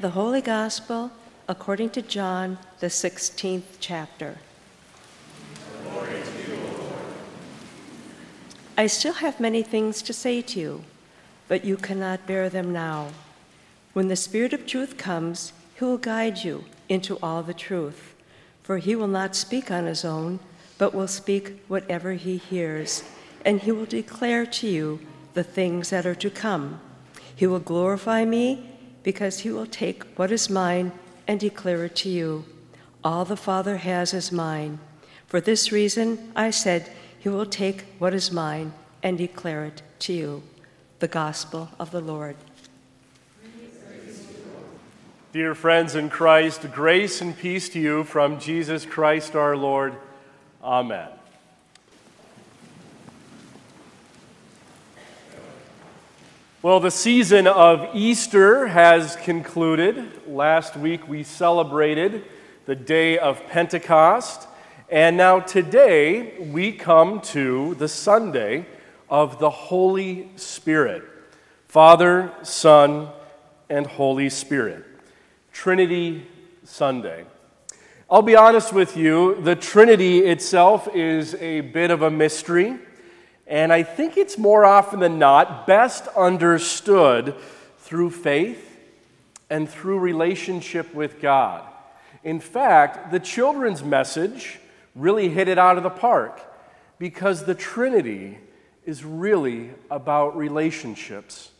The Holy Gospel according to John, the 16th chapter. I still have many things to say to you, but you cannot bear them now. When the Spirit of truth comes, he will guide you into all the truth, for he will not speak on his own, but will speak whatever he hears, and he will declare to you the things that are to come. He will glorify me because he will take what is mine and declare it to you. All the Father has is mine. For this reason, I said, He will take what is mine and declare it to you. The Gospel of the Lord. Dear friends in Christ, grace and peace to you from Jesus Christ our Lord. Amen. Well, the season of Easter has concluded. Last week we celebrated the day of Pentecost. And now today we come to the Sunday of the Holy Spirit Father, Son, and Holy Spirit. Trinity Sunday. I'll be honest with you, the Trinity itself is a bit of a mystery. And I think it's more often than not best understood through faith and through relationship with God. In fact, the children's message really hit it out of the park because the Trinity is really about relationships.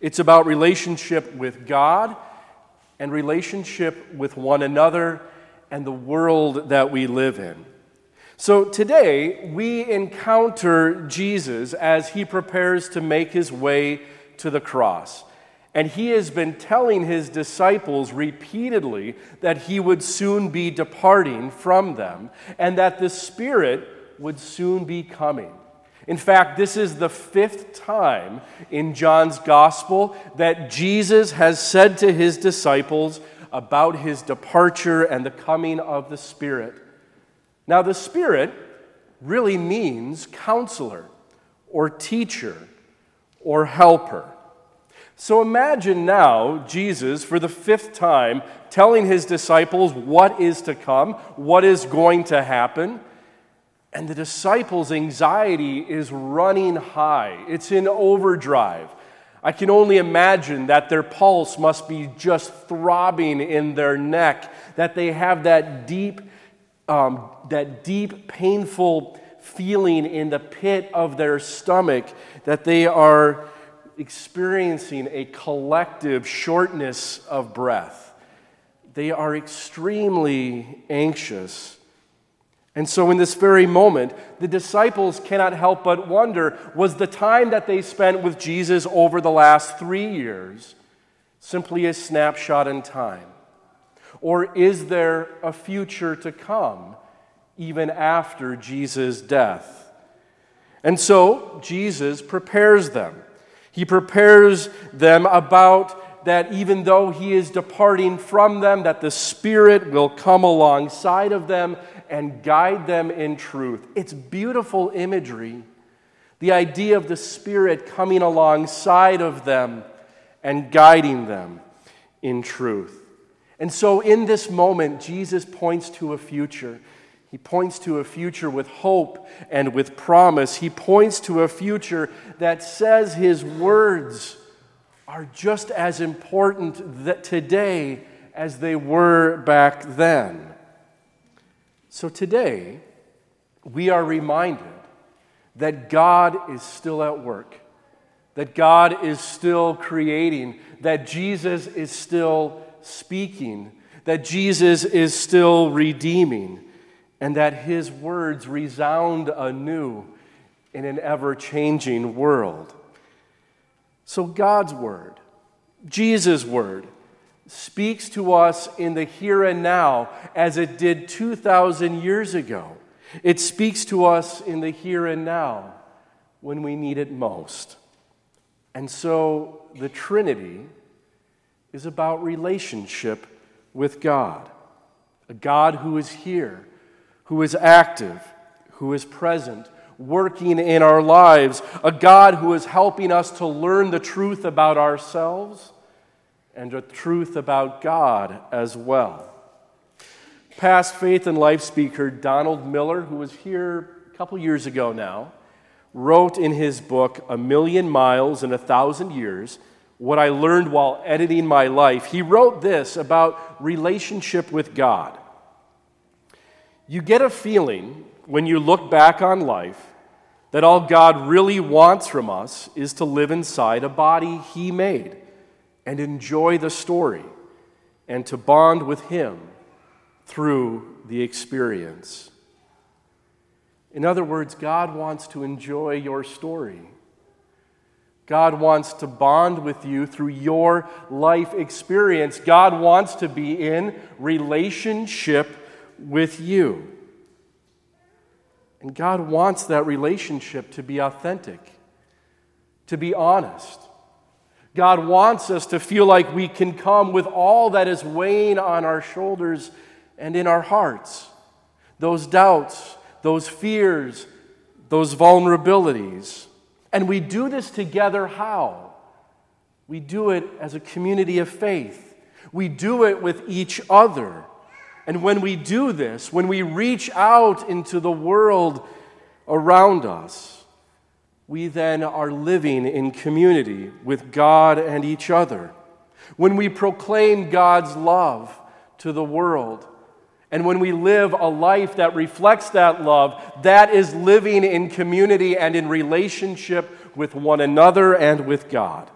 It's about relationship with God and relationship with one another and the world that we live in. So today, we encounter Jesus as he prepares to make his way to the cross. And he has been telling his disciples repeatedly that he would soon be departing from them and that the Spirit would soon be coming. In fact, this is the fifth time in John's gospel that Jesus has said to his disciples about his departure and the coming of the Spirit. Now, the Spirit really means counselor or teacher or helper. So imagine now Jesus, for the fifth time, telling his disciples what is to come, what is going to happen. And the disciples' anxiety is running high, it's in overdrive. I can only imagine that their pulse must be just throbbing in their neck, that they have that deep um, that deep, painful feeling in the pit of their stomach that they are experiencing a collective shortness of breath. They are extremely anxious. And so, in this very moment, the disciples cannot help but wonder was the time that they spent with Jesus over the last three years simply a snapshot in time? Or is there a future to come even after Jesus' death? And so Jesus prepares them. He prepares them about that even though he is departing from them, that the Spirit will come alongside of them and guide them in truth. It's beautiful imagery. The idea of the Spirit coming alongside of them and guiding them in truth. And so, in this moment, Jesus points to a future. He points to a future with hope and with promise. He points to a future that says his words are just as important that today as they were back then. So, today, we are reminded that God is still at work, that God is still creating, that Jesus is still speaking, that Jesus is still redeeming, and that his words resound anew in an ever changing world. So, God's word, Jesus' word, speaks to us in the here and now as it did 2,000 years ago. It speaks to us in the here and now when we need it most. And so the Trinity is about relationship with God. A God who is here, who is active, who is present, working in our lives. A God who is helping us to learn the truth about ourselves and a truth about God as well. Past faith and life speaker Donald Miller, who was here a couple years ago now, wrote in his book, A Million Miles in a Thousand Years, what I learned while editing my life. He wrote this about relationship with God. You get a feeling when you look back on life that all God really wants from us is to live inside a body He made and enjoy the story and to bond with Him through the experience. In other words, God wants to enjoy your story. God wants to bond with you through your life experience. God wants to be in relationship with you. And God wants that relationship to be authentic, to be honest. God wants us to feel like we can come with all that is weighing on our shoulders and in our hearts those doubts, those fears, those vulnerabilities. And we do this together how? We do it as a community of faith. We do it with each other. And when we do this, when we reach out into the world around us, we then are living in community with God and each other. When we proclaim God's love to the world, and when we live a life that reflects that love, that is living in community and in relationship with one another and with God.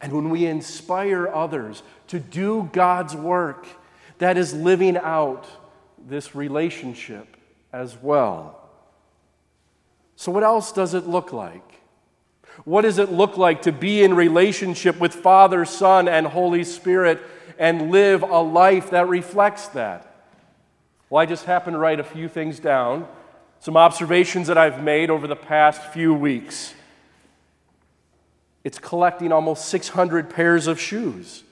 And when we inspire others to do God's work, that is living out this relationship as well. So, what else does it look like? What does it look like to be in relationship with Father, Son, and Holy Spirit and live a life that reflects that? Well, I just happened to write a few things down, some observations that I've made over the past few weeks. It's collecting almost 600 pairs of shoes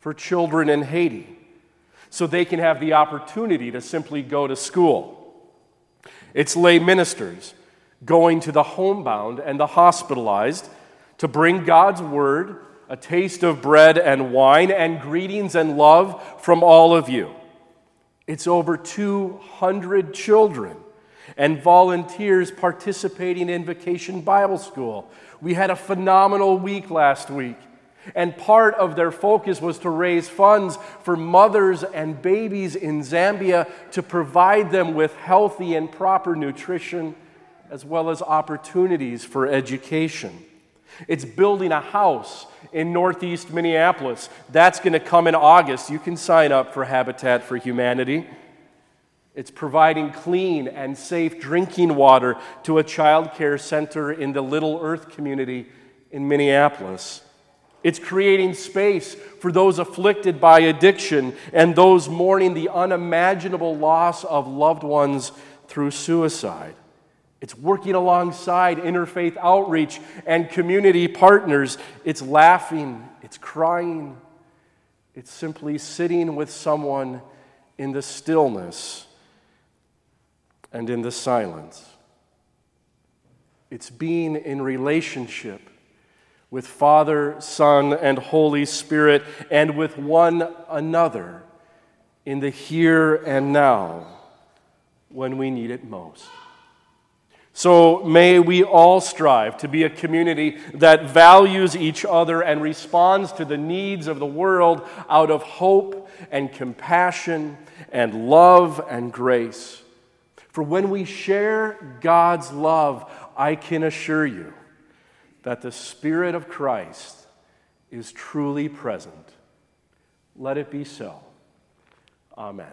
for children in Haiti so they can have the opportunity to simply go to school. It's lay ministers going to the homebound and the hospitalized to bring God's word, a taste of bread and wine, and greetings and love from all of you. It's over 200 children and volunteers participating in Vacation Bible School. We had a phenomenal week last week. And part of their focus was to raise funds for mothers and babies in Zambia to provide them with healthy and proper nutrition, as well as opportunities for education. It's building a house in northeast Minneapolis. That's going to come in August. You can sign up for Habitat for Humanity. It's providing clean and safe drinking water to a child care center in the Little Earth community in Minneapolis. It's creating space for those afflicted by addiction and those mourning the unimaginable loss of loved ones through suicide. It's working alongside interfaith outreach and community partners. It's laughing, it's crying, it's simply sitting with someone in the stillness and in the silence. It's being in relationship with Father, Son, and Holy Spirit, and with one another in the here and now when we need it most. So may we all strive to be a community that values each other and responds to the needs of the world out of hope and compassion and love and grace. For when we share God's love, I can assure you, that the Spirit of Christ is truly present. Let it be so. Amen.